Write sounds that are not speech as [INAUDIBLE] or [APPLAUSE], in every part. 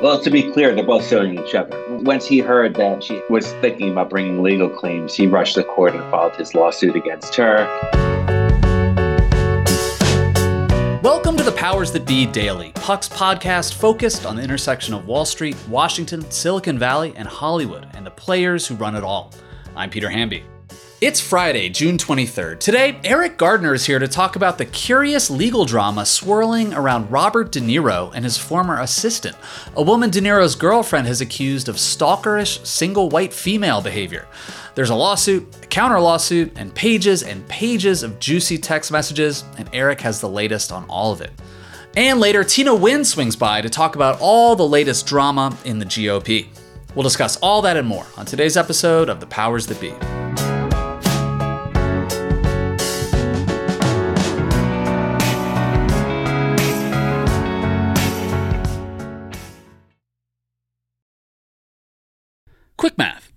Well, to be clear, they're both suing each other. Once he heard that she was thinking about bringing legal claims, he rushed to court and filed his lawsuit against her. Welcome to the Powers That Be Daily, Puck's podcast focused on the intersection of Wall Street, Washington, Silicon Valley, and Hollywood, and the players who run it all. I'm Peter Hamby. It's Friday, June 23rd. Today, Eriq Gardner is here to talk about the curious legal drama swirling around Robert De Niro and his former assistant, a woman De Niro's girlfriend has accused of stalkerish single white female behavior. There's a lawsuit, a counter lawsuit, and pages and pages of juicy text messages, and Eriq has the latest on all of it. And later, Tina Nguyen swings by to talk about all the latest drama in the GOP. We'll discuss all that and more on today's episode of The Powers That Be.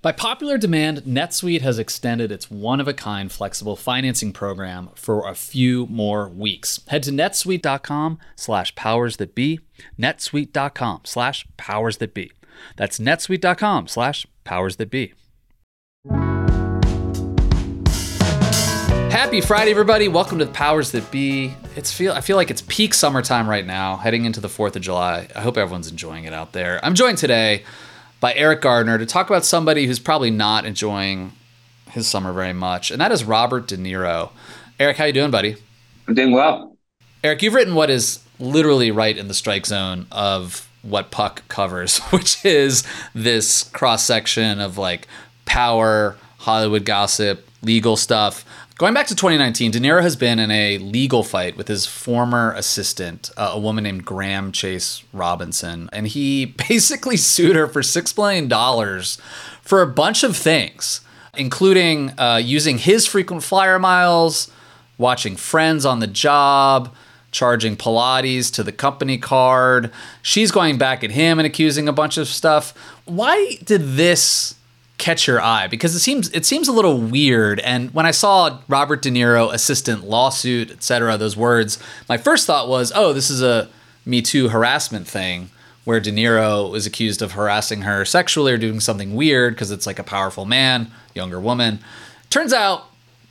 By popular demand, NetSuite has extended its one of a kind flexible financing program for a few more weeks. Head to netsuite.com slash powers that be, netsuite.com slash powers that be. That's netsuite.com slash powers that be. Happy Friday, everybody! Welcome to the Powers That Be. It's feel I feel like it's peak summertime right now, heading into the Fourth of July. I hope everyone's enjoying it out there. I'm joined today by Eriq Gardner to talk about somebody who's probably not enjoying his summer very much, and that is Robert De Niro. Eriq, how you doing, buddy? I'm doing well. Eriq, you've written what is literally right in the strike zone of what Puck covers, [LAUGHS] which is this cross section of like power, Hollywood gossip, legal stuff. Going back to 2019, De Niro has been in a legal fight with his former assistant, uh, a woman named Graham Chase Robinson, and he [LAUGHS] basically sued her for $6 million for a bunch of things, including uh, using his frequent flyer miles, watching friends on the job, charging Pilates to the company card. She's going back at him and accusing a bunch of stuff. Why did this catch your eye because it seems it seems a little weird. And when i saw robert de niro assistant lawsuit etc those words my first thought was oh this is a me too harassment thing where de niro is accused of harassing her sexually or doing something weird because it's like a powerful man younger woman. Turns out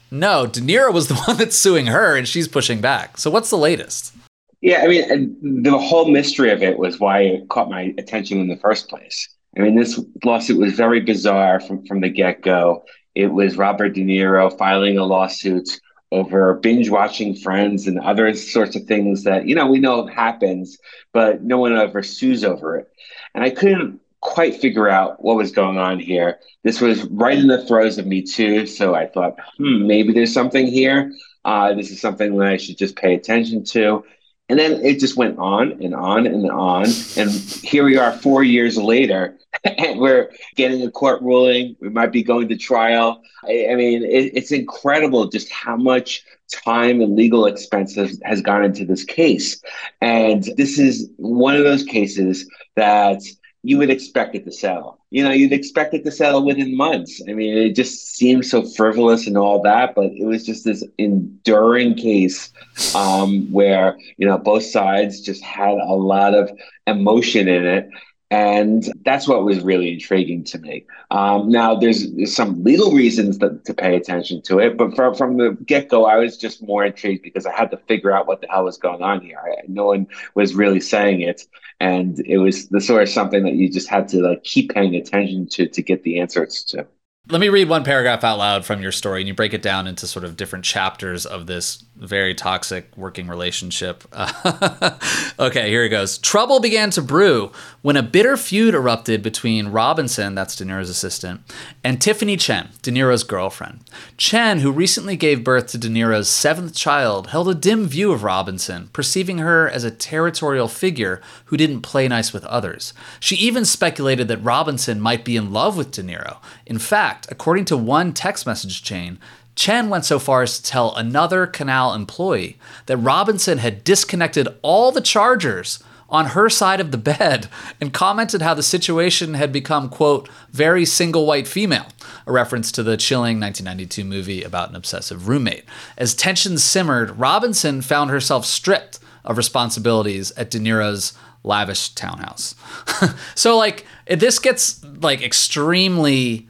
no de niro was the [LAUGHS] one that's suing her and she's pushing back. So what's the latest? Yeah i mean the whole mystery of it was why it caught my attention in the first place I mean, this lawsuit was very bizarre from, from the get go. It was Robert De Niro filing a lawsuit over binge watching friends and other sorts of things that, you know, we know happens, but no one ever sues over it. And I couldn't quite figure out what was going on here. This was right in the throes of Me Too. So I thought, hmm, maybe there's something here. Uh, this is something that I should just pay attention to. And then it just went on and on and on. And here we are four years later, [LAUGHS] and we're getting a court ruling. We might be going to trial. I, I mean, it, it's incredible just how much time and legal expenses has gone into this case. And this is one of those cases that you would expect it to settle. You know, you'd expect it to settle within months. I mean, it just seems so frivolous and all that, but it was just this enduring case um, where, you know, both sides just had a lot of emotion in it. And that's what was really intriguing to me. Um, now, there's, there's, some legal reasons that, to pay attention to it, but from, from the get go, I was just more intrigued because I had to figure out what the hell was going on here. I, no one was really saying it. And it was the sort of something that you just had to like keep paying attention to to get the answers to. Let me read one paragraph out loud from your story, and you break it down into sort of different chapters of this very toxic working relationship. [LAUGHS] okay, here it goes. Trouble began to brew when a bitter feud erupted between Robinson, that's De Niro's assistant, and Tiffany Chen, De Niro's girlfriend. Chen, who recently gave birth to De Niro's seventh child, held a dim view of Robinson, perceiving her as a territorial figure who didn't play nice with others. She even speculated that Robinson might be in love with De Niro. In fact, according to one text message chain, Chen went so far as to tell another Canal employee that Robinson had disconnected all the chargers on her side of the bed and commented how the situation had become, quote, very single white female, a reference to the chilling 1992 movie about an obsessive roommate. As tensions simmered, Robinson found herself stripped of responsibilities at De Niro's lavish townhouse. [LAUGHS] so, like, this gets, like, extremely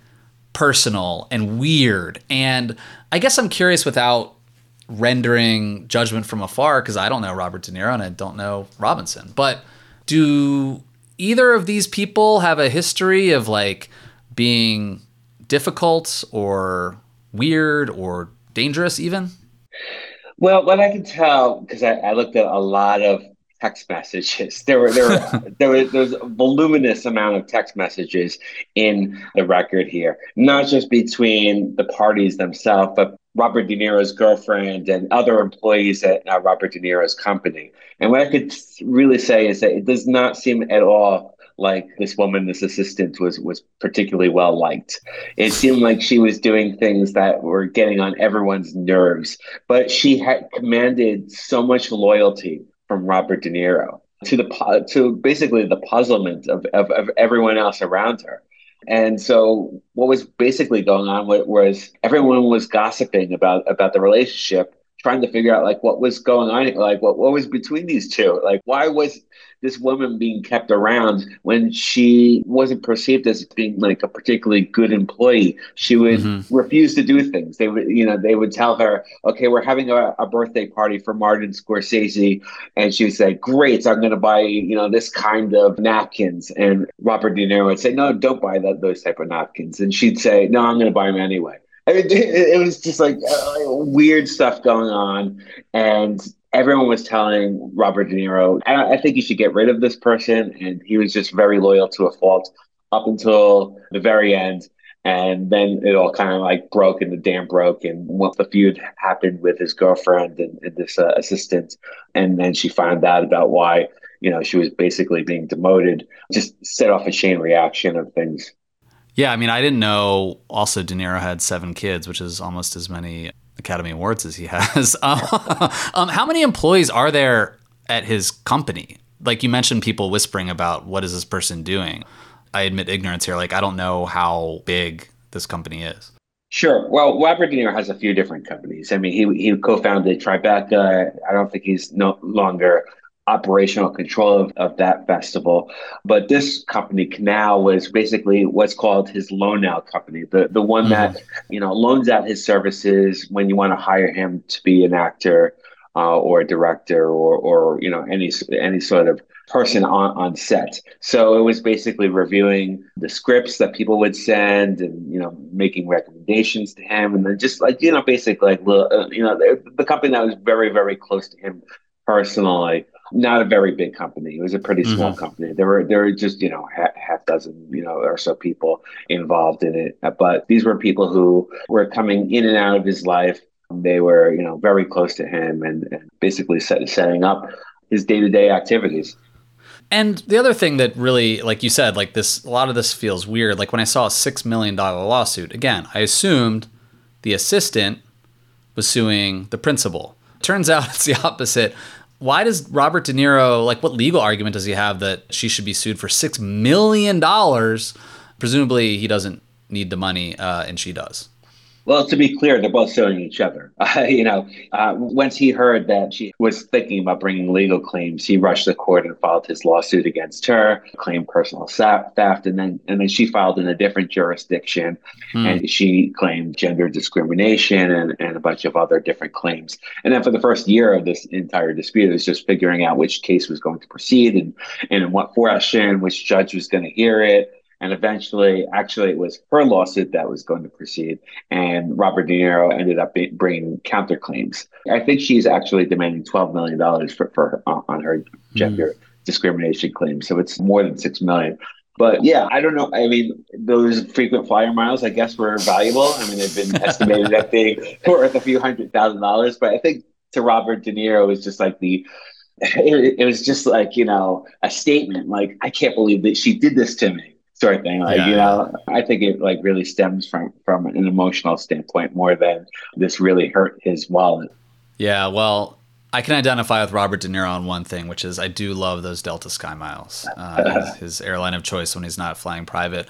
personal and weird. And I guess I'm curious without rendering judgment from afar because I don't know Robert De Niro and I don't know Robinson. But do either of these people have a history of like being difficult or weird or dangerous even? Well, what I can tell, because I, I, looked at a lot of text messages. [LAUGHS] There were there were, [LAUGHS] there was there was a voluminous amount of text messages in the record here, not just between the parties themselves, but Robert De Niro's girlfriend and other employees at uh, Robert De Niro's company. And what I could really say is that it does not seem at all like this woman, this assistant, was was particularly well liked. It seemed like she was doing things that were getting on everyone's nerves, but she had commanded so much loyalty from Robert De Niro to the to basically the puzzlement of, of, of everyone else around her. And so what was basically going on was everyone was gossiping about about the relationship trying to figure out like what was going on like what, what was between these two like why was this woman being kept around when she wasn't perceived as being like a particularly good employee. She would mm-hmm. refuse to do things. They would, you know, they would tell her, okay, we're having a, a birthday party for Martin Scorsese. And she would say, great, so I'm going to buy, you know, this kind of napkins. And Robert De Niro would say, no, don't buy that, those type of napkins. And she'd say, no, I'm going to buy them anyway. I mean, [LAUGHS] it, was just like uh, weird stuff going on. And everyone was telling Robert De Niro, I, I think you should get rid of this person. And he was just very loyal to a fault up until the very end. And then it all kind of like broke and the dam broke. And what the feud happened with his girlfriend and, and this uh, assistant. And then she found out about why, you know, she was basically being demoted, just set off a chain reaction of things. Yeah, I mean, I didn't know also De Niro had seven kids, which is almost as many Academy Awards as he has. [LAUGHS] um, how many employees are there at his company? Like you mentioned, people whispering about what is this person doing. I admit ignorance here. Like I don't know how big this company is. Sure. Well, Robert De Niro has a few different companies. I mean, he he co-founded Tribeca. I don't think he's no longer operational control of, of that festival. But this company, Canal, was basically what's called his loan out company, the, the one mm-hmm. that, you know, loans out his services when you want to hire him to be an actor uh, or a director or, or, you know, any, any sort of person on, on set. So it was basically reviewing the scripts that people would send and, you know, making recommendations to him. And then just like, you know, basically like, uh, you know, the, the company that was very, very close to him personally not a very big company. It was a pretty small mm-hmm. company. There were there were just you know half, half dozen you know or so people involved in it. But these were people who were coming in and out of his life. They were you know very close to him and, and basically set, setting up his day to day activities. And the other thing that really, like you said, like this, a lot of this feels weird. Like when I saw a six million dollar lawsuit, again, I assumed the assistant was suing the principal. Turns out [LAUGHS] it's the opposite why does Robert De Niro like what legal argument does he have that she should be sued for six million dollars? Presumably, he doesn't need the money, uh, and she does. Well, to be clear, they're both suing each other. [LAUGHS] Uh, you know, uh, once he heard that she was thinking about bringing legal claims, he rushed the court and filed his lawsuit against her, claimed personal theft, and then and then she filed in a different jurisdiction, hmm. and she claimed gender discrimination and, and a bunch of other different claims. And then for the first year of this entire dispute, it was just figuring out which case was going to proceed and and in what question, which judge was going to hear it and eventually, actually, it was her lawsuit that was going to proceed, and Robert De Niro ended up bringing counterclaims. I think she's actually demanding twelve million dollars for, for her, uh, on her gender mm. discrimination claim. So it's more than 6 million. But yeah, I don't know. I mean, those frequent flyer miles, I guess, were valuable. I mean, they've been [LAUGHS] estimated at being worth a few hundred thousand dollars. But I think to Robert De Niro it was just like the it, it, was just like you know a statement like i can't believe that she did this to me sort of thing. Like, yeah. you know, I think it like really stems from from an emotional standpoint more than this really hurt his wallet. Yeah, well, I can identify with Robert De Niro on one thing, which is I do love those Delta Sky Miles, uh, [LAUGHS] his, his airline of choice when he's not flying private.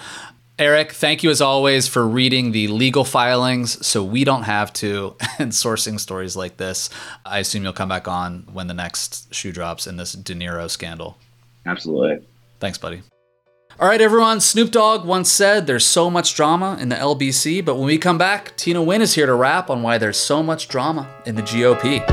Eriq, thank you as always for reading the legal filings so we don't have to [LAUGHS] and sourcing stories like this. I assume you'll come back on when the next shoe drops in this De Niro scandal. Absolutely. Thanks, buddy. All right, everyone. Snoop Dogg once said there's so much drama in the LBC, but when we come back, Tina Nguyen is here to rap on why there's so much drama in the GOP.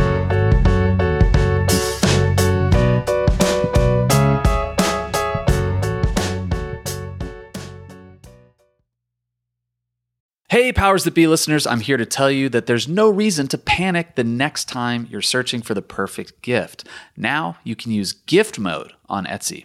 Hey, Powers That Be listeners, I'm here to tell you that there's no reason to panic the next time you're searching for the perfect gift. Now you can use gift mode on Etsy.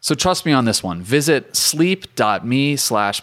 So trust me on this one. Visit sleep.me slash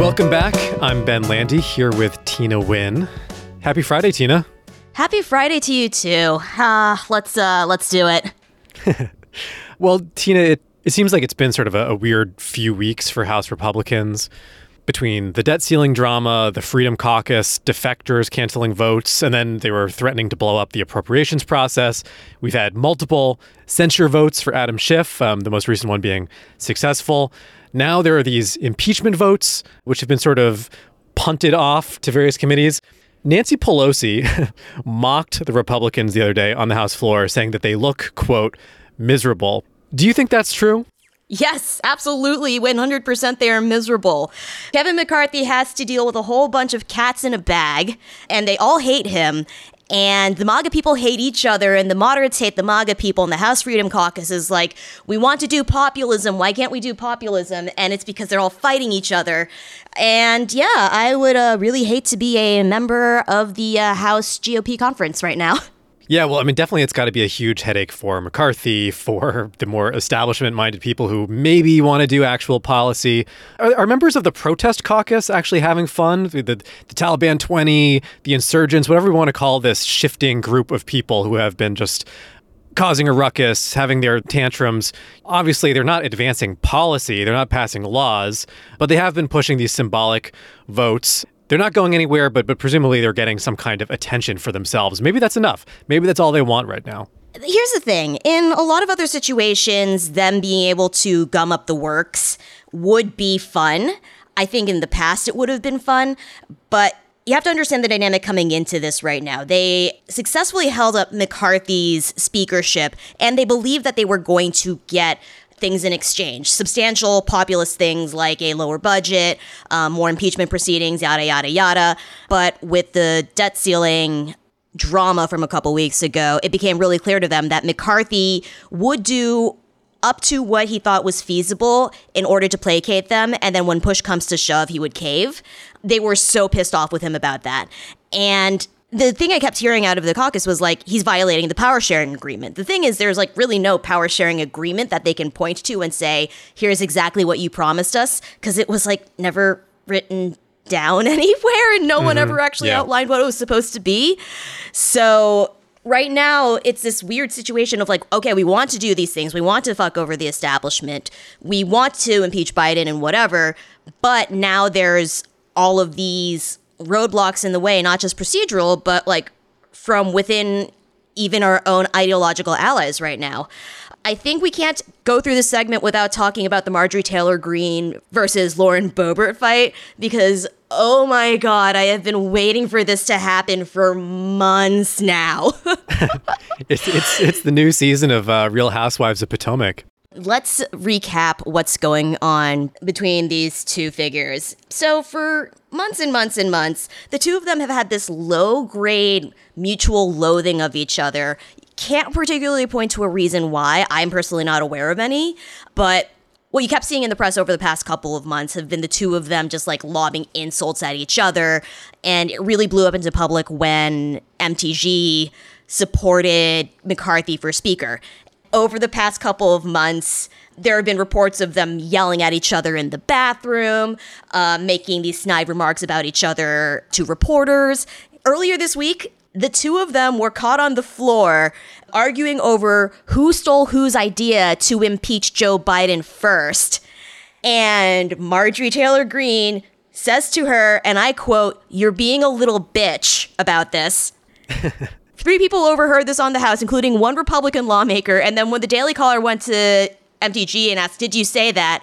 Welcome back. I'm Ben Landy here with Tina Nguyen. Happy Friday, Tina. Happy Friday to you too. Uh, let's uh, let's do it. [LAUGHS] well, Tina, it, it seems like it's been sort of a, a weird few weeks for House Republicans between the debt ceiling drama, the Freedom Caucus, defectors canceling votes, and then they were threatening to blow up the appropriations process. We've had multiple censure votes for Adam Schiff, um, the most recent one being successful. Now there are these impeachment votes, which have been sort of punted off to various committees. Nancy Pelosi [LAUGHS] mocked the Republicans the other day on the House floor, saying that they look, quote, miserable. Do you think that's true? Yes, absolutely. 100% they are miserable. Kevin McCarthy has to deal with a whole bunch of cats in a bag, and they all hate him. And the MAGA people hate each other, and the moderates hate the MAGA people. And the House Freedom Caucus is like, we want to do populism. Why can't we do populism? And it's because they're all fighting each other. And yeah, I would uh, really hate to be a member of the uh, House GOP conference right now. [LAUGHS] Yeah, well, I mean, definitely it's got to be a huge headache for McCarthy, [LAUGHS] for the more establishment minded people who maybe want to do actual policy. Are, are, members of the protest caucus actually having fun? The, the, the Taliban 20, the insurgents, whatever we want to call this shifting group of people who have been just causing a ruckus, having their tantrums. Obviously, they're not advancing policy, they're not passing laws, but they have been pushing these symbolic votes they're not going anywhere, but but presumably they're getting some kind of attention for themselves. Maybe that's enough. Maybe that's all they want right now. Here's the thing in a lot of other situations, them being able to gum up the works would be fun. I think in the past it would have been fun, but you have to understand the dynamic coming into this right now. They successfully held up McCarthy's speakership, and they believed that they were going to get things in exchange substantial populist things like a lower budget, um, more impeachment proceedings, yada, yada, yada. But with the debt ceiling drama from a couple weeks ago, it became really clear to them that McCarthy would do up to what he thought was feasible in order to placate them. And then when push comes to shove, he would cave. They were so pissed off with him about that. And the thing I kept hearing out of the caucus was like he's violating the power sharing agreement. The thing is, there's like really no power sharing agreement that they can point to and say, here's exactly what you promised us, because it was like never written down [LAUGHS] anywhere and no mm-hmm. one ever actually yeah. outlined what it was supposed to be. So right now it's this weird situation of like okay we want to do these things we want to fuck over the establishment we want to impeach biden and whatever but now there's all of these roadblocks in the way, not just procedural, but like from within even our own ideological allies right now. I think we can't go through this segment without talking about the Marjorie Taylor Greene versus Lauren Boebert fight because oh my god, I have been waiting for this to happen for months now. [LAUGHS] [LAUGHS] it's, it's it's the new season of uh, Real Housewives of Potomac. Let's recap what's going on between these two figures. So, for months and months and months, the two of them have had this low grade mutual loathing of each other. Can't particularly point to a reason why. I'm personally not aware of any, but what you kept seeing in the press over the past couple of months have been the two of them just like lobbing insults at each other. And it really blew up into public when MTG supported McCarthy for Speaker over the past couple of months, there have been reports of them yelling at each other in the bathroom, uh, making these snide remarks about each other to reporters. Earlier this week, the two of them were caught on the floor arguing over who stole whose idea to impeach Joe Biden first. And Marjorie Taylor Greene says to her, and I quote, You're being a little bitch about this. [LAUGHS] Three people overheard this on the House, including one Republican lawmaker. And then when the Daily Caller went to MTG and asked, Did you say that?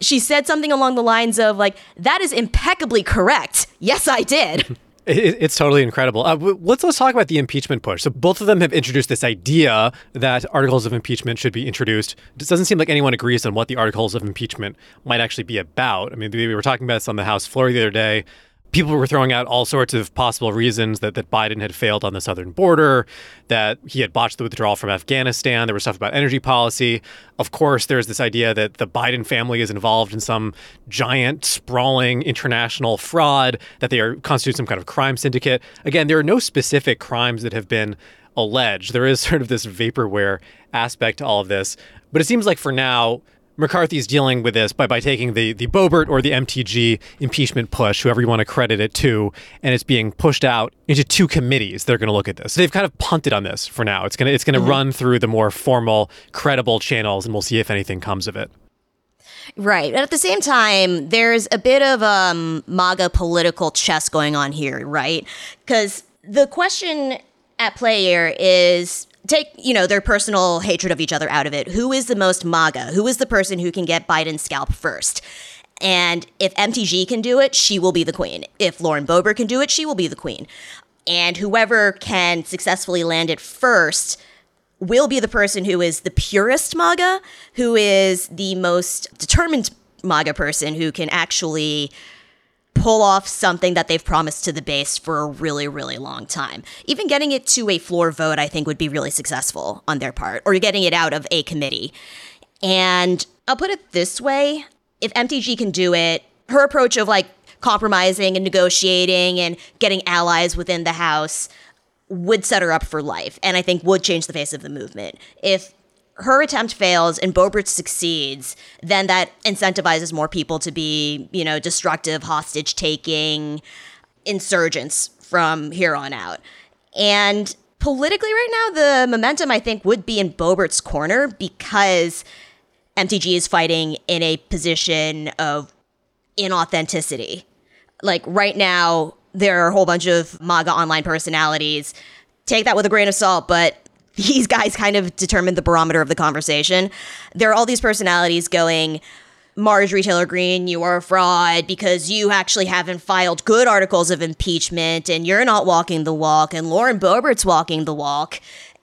She said something along the lines of, like, that is impeccably correct. Yes, I did. [LAUGHS] it's totally incredible. Uh, let's let's talk about the impeachment push. So both of them have introduced this idea that articles of impeachment should be introduced. It doesn't seem like anyone agrees on what the articles of impeachment might actually be about. I mean, we were talking about this on the House floor the other day. People were throwing out all sorts of possible reasons that, that Biden had failed on the southern border, that he had botched the withdrawal from Afghanistan. There was stuff about energy policy. Of course, there's this idea that the Biden family is involved in some giant, sprawling international fraud, that they are constitute some kind of crime syndicate. Again, there are no specific crimes that have been alleged. There is [LAUGHS] sort of this vaporware aspect to all of this. But it seems like for now, McCarthy's dealing with this by, by taking the, the Boebert or the MTG impeachment push, whoever you want to credit it to, and it's being pushed out into two committees that are going to look at this. So they've kind of punted on this for now. It's going to it's going to mm-hmm. run through the more formal, credible channels, and we'll see if anything comes of it. Right. And at the same time, there's a bit of um, MAGA political chess going on here, right? Because the question at play here is take you know their personal hatred of each other out of it. Who is the most maga? Who is the person who can get biden's scalp first? And if mtg can do it she will be the queen. If lauren boebert can do it she will be the queen. And whoever can successfully land it first will be the person who is the purest maga who is the most determined maga person who can actually pull off something that they've promised to the base for a really, really long time. Even getting it to a floor vote, I think, would be really successful on their part, or getting it out of a committee. And I'll put it this way if MTG can do it, her approach of like compromising and negotiating and getting allies within the House would set her up for life and I think would change the face of the movement. If her attempt fails and Boebert succeeds, then that incentivizes more people to be, you know, destructive, hostage taking insurgents from here on out. And politically, right now, the momentum I think would be in Boebert's corner because MTG is fighting in a position of inauthenticity. Like right now, there are a whole bunch of MAGA online personalities. Take that with a grain of salt, but these guys kind of determined the barometer of the conversation. There are all these personalities going, Marjorie Taylor Greene, you are a fraud because you actually haven't filed good articles of impeachment and you're not walking the walk, and Lauren Boebert's walking the walk.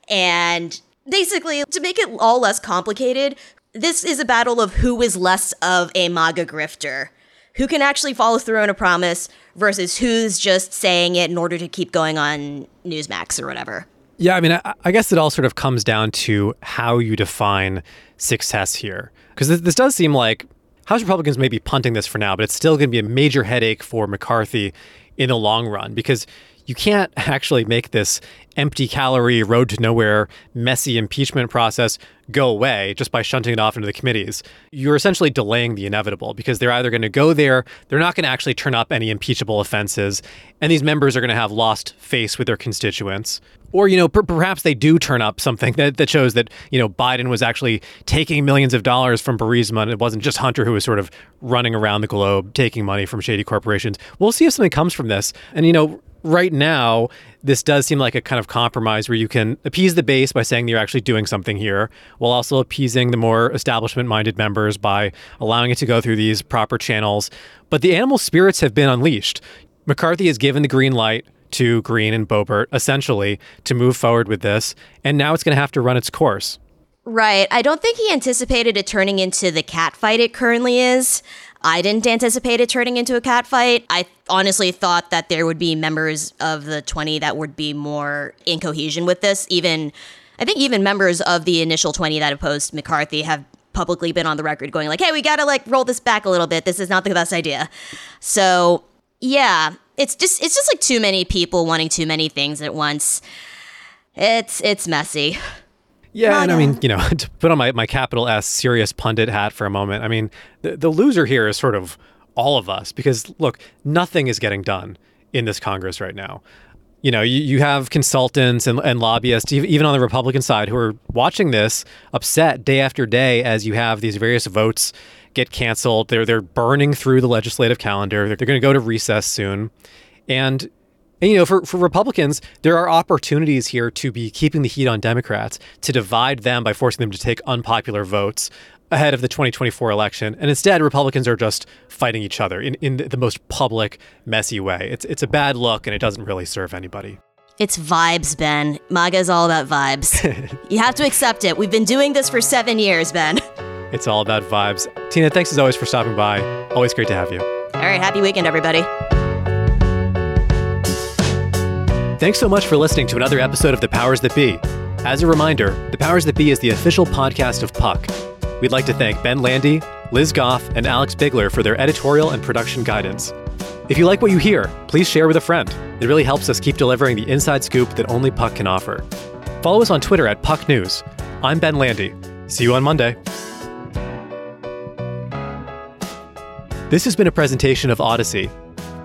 And basically, to make it all less complicated, this is a battle of who is less of a MAGA grifter. Who can actually follow through on a promise versus who's just saying it in order to keep going on Newsmax or whatever. Yeah, I mean, I, I, guess it all sort of comes down to how you define success here. Because this, this does seem like House Republicans may be punting this for now, but it's still going to be a major headache for McCarthy in the long run because you can't [LAUGHS] actually make this empty calorie, road to nowhere, messy impeachment process go away just by shunting it off into the committees. You're essentially delaying the inevitable because they're either going to go there, they're not going to actually turn up any impeachable offenses, and these members are going to have lost face with their constituents. Or, you know, per- perhaps they do turn up something that, that shows that, you know, Biden was actually taking millions of dollars from Burisma and it wasn't just Hunter who was sort of running around the globe taking money from shady corporations. We'll see if something comes from this. And, you know, right now, this does seem like a kind of compromise where you can appease the base by saying you're actually doing something here, while also appeasing the more establishment minded members by allowing it to go through these proper channels. But the animal spirits have been unleashed. McCarthy has given the green light to Green and Boebert, essentially, to move forward with this, and now it's going to have to run its course. Right. I don't think he anticipated it turning into the cat fight it currently is. I didn't anticipate it turning into a cat fight. I honestly thought that there would be members of the 20 that would be more in cohesion with this. Even, I think even members of the initial 20 that opposed McCarthy have publicly been on the record going like, hey, we got to like roll this back a little bit. This is not the best idea. So yeah, it's just, it's just like too many people wanting too many things at once. It's, it's messy. Yeah, and I mean, um, you know, [LAUGHS] to put on my, my capital S serious pundit hat for a moment, I mean, the, the loser here is sort of all of us because, look, nothing is getting done in this Congress right now. You know, you, you have consultants and, and lobbyists, even on the Republican side, who are watching this upset day after day as you have these various votes get canceled. They're, they're burning through the legislative calendar. They're, they're going to go to recess soon. And and, you know, for, for Republicans, there are opportunities here to be keeping the heat on Democrats, to divide them by forcing them to take unpopular votes ahead of the 2024 election. And instead, Republicans are just fighting each other in, in the most public, messy way. It's, it's a bad look and it doesn't really serve anybody. It's vibes, Ben. MAGA is all about vibes. [LAUGHS] you have to accept it. We've been doing this for seven years, Ben. It's all about vibes. Tina, thanks as always for stopping by. Always great to have you. All right. Happy weekend, everybody. Thanks so much for listening to another episode of The Powers That Be. As a reminder, The Powers That Be is the official podcast of Puck. We'd like to thank Ben Landy, Liz Goff, and Alex Bigler for their editorial and production guidance. If you like what you hear, please share with a friend. It really helps us keep delivering the inside scoop that only Puck can offer. Follow us on Twitter at Puck News. I'm Ben Landy. See you on Monday. This has been a presentation of Odyssey.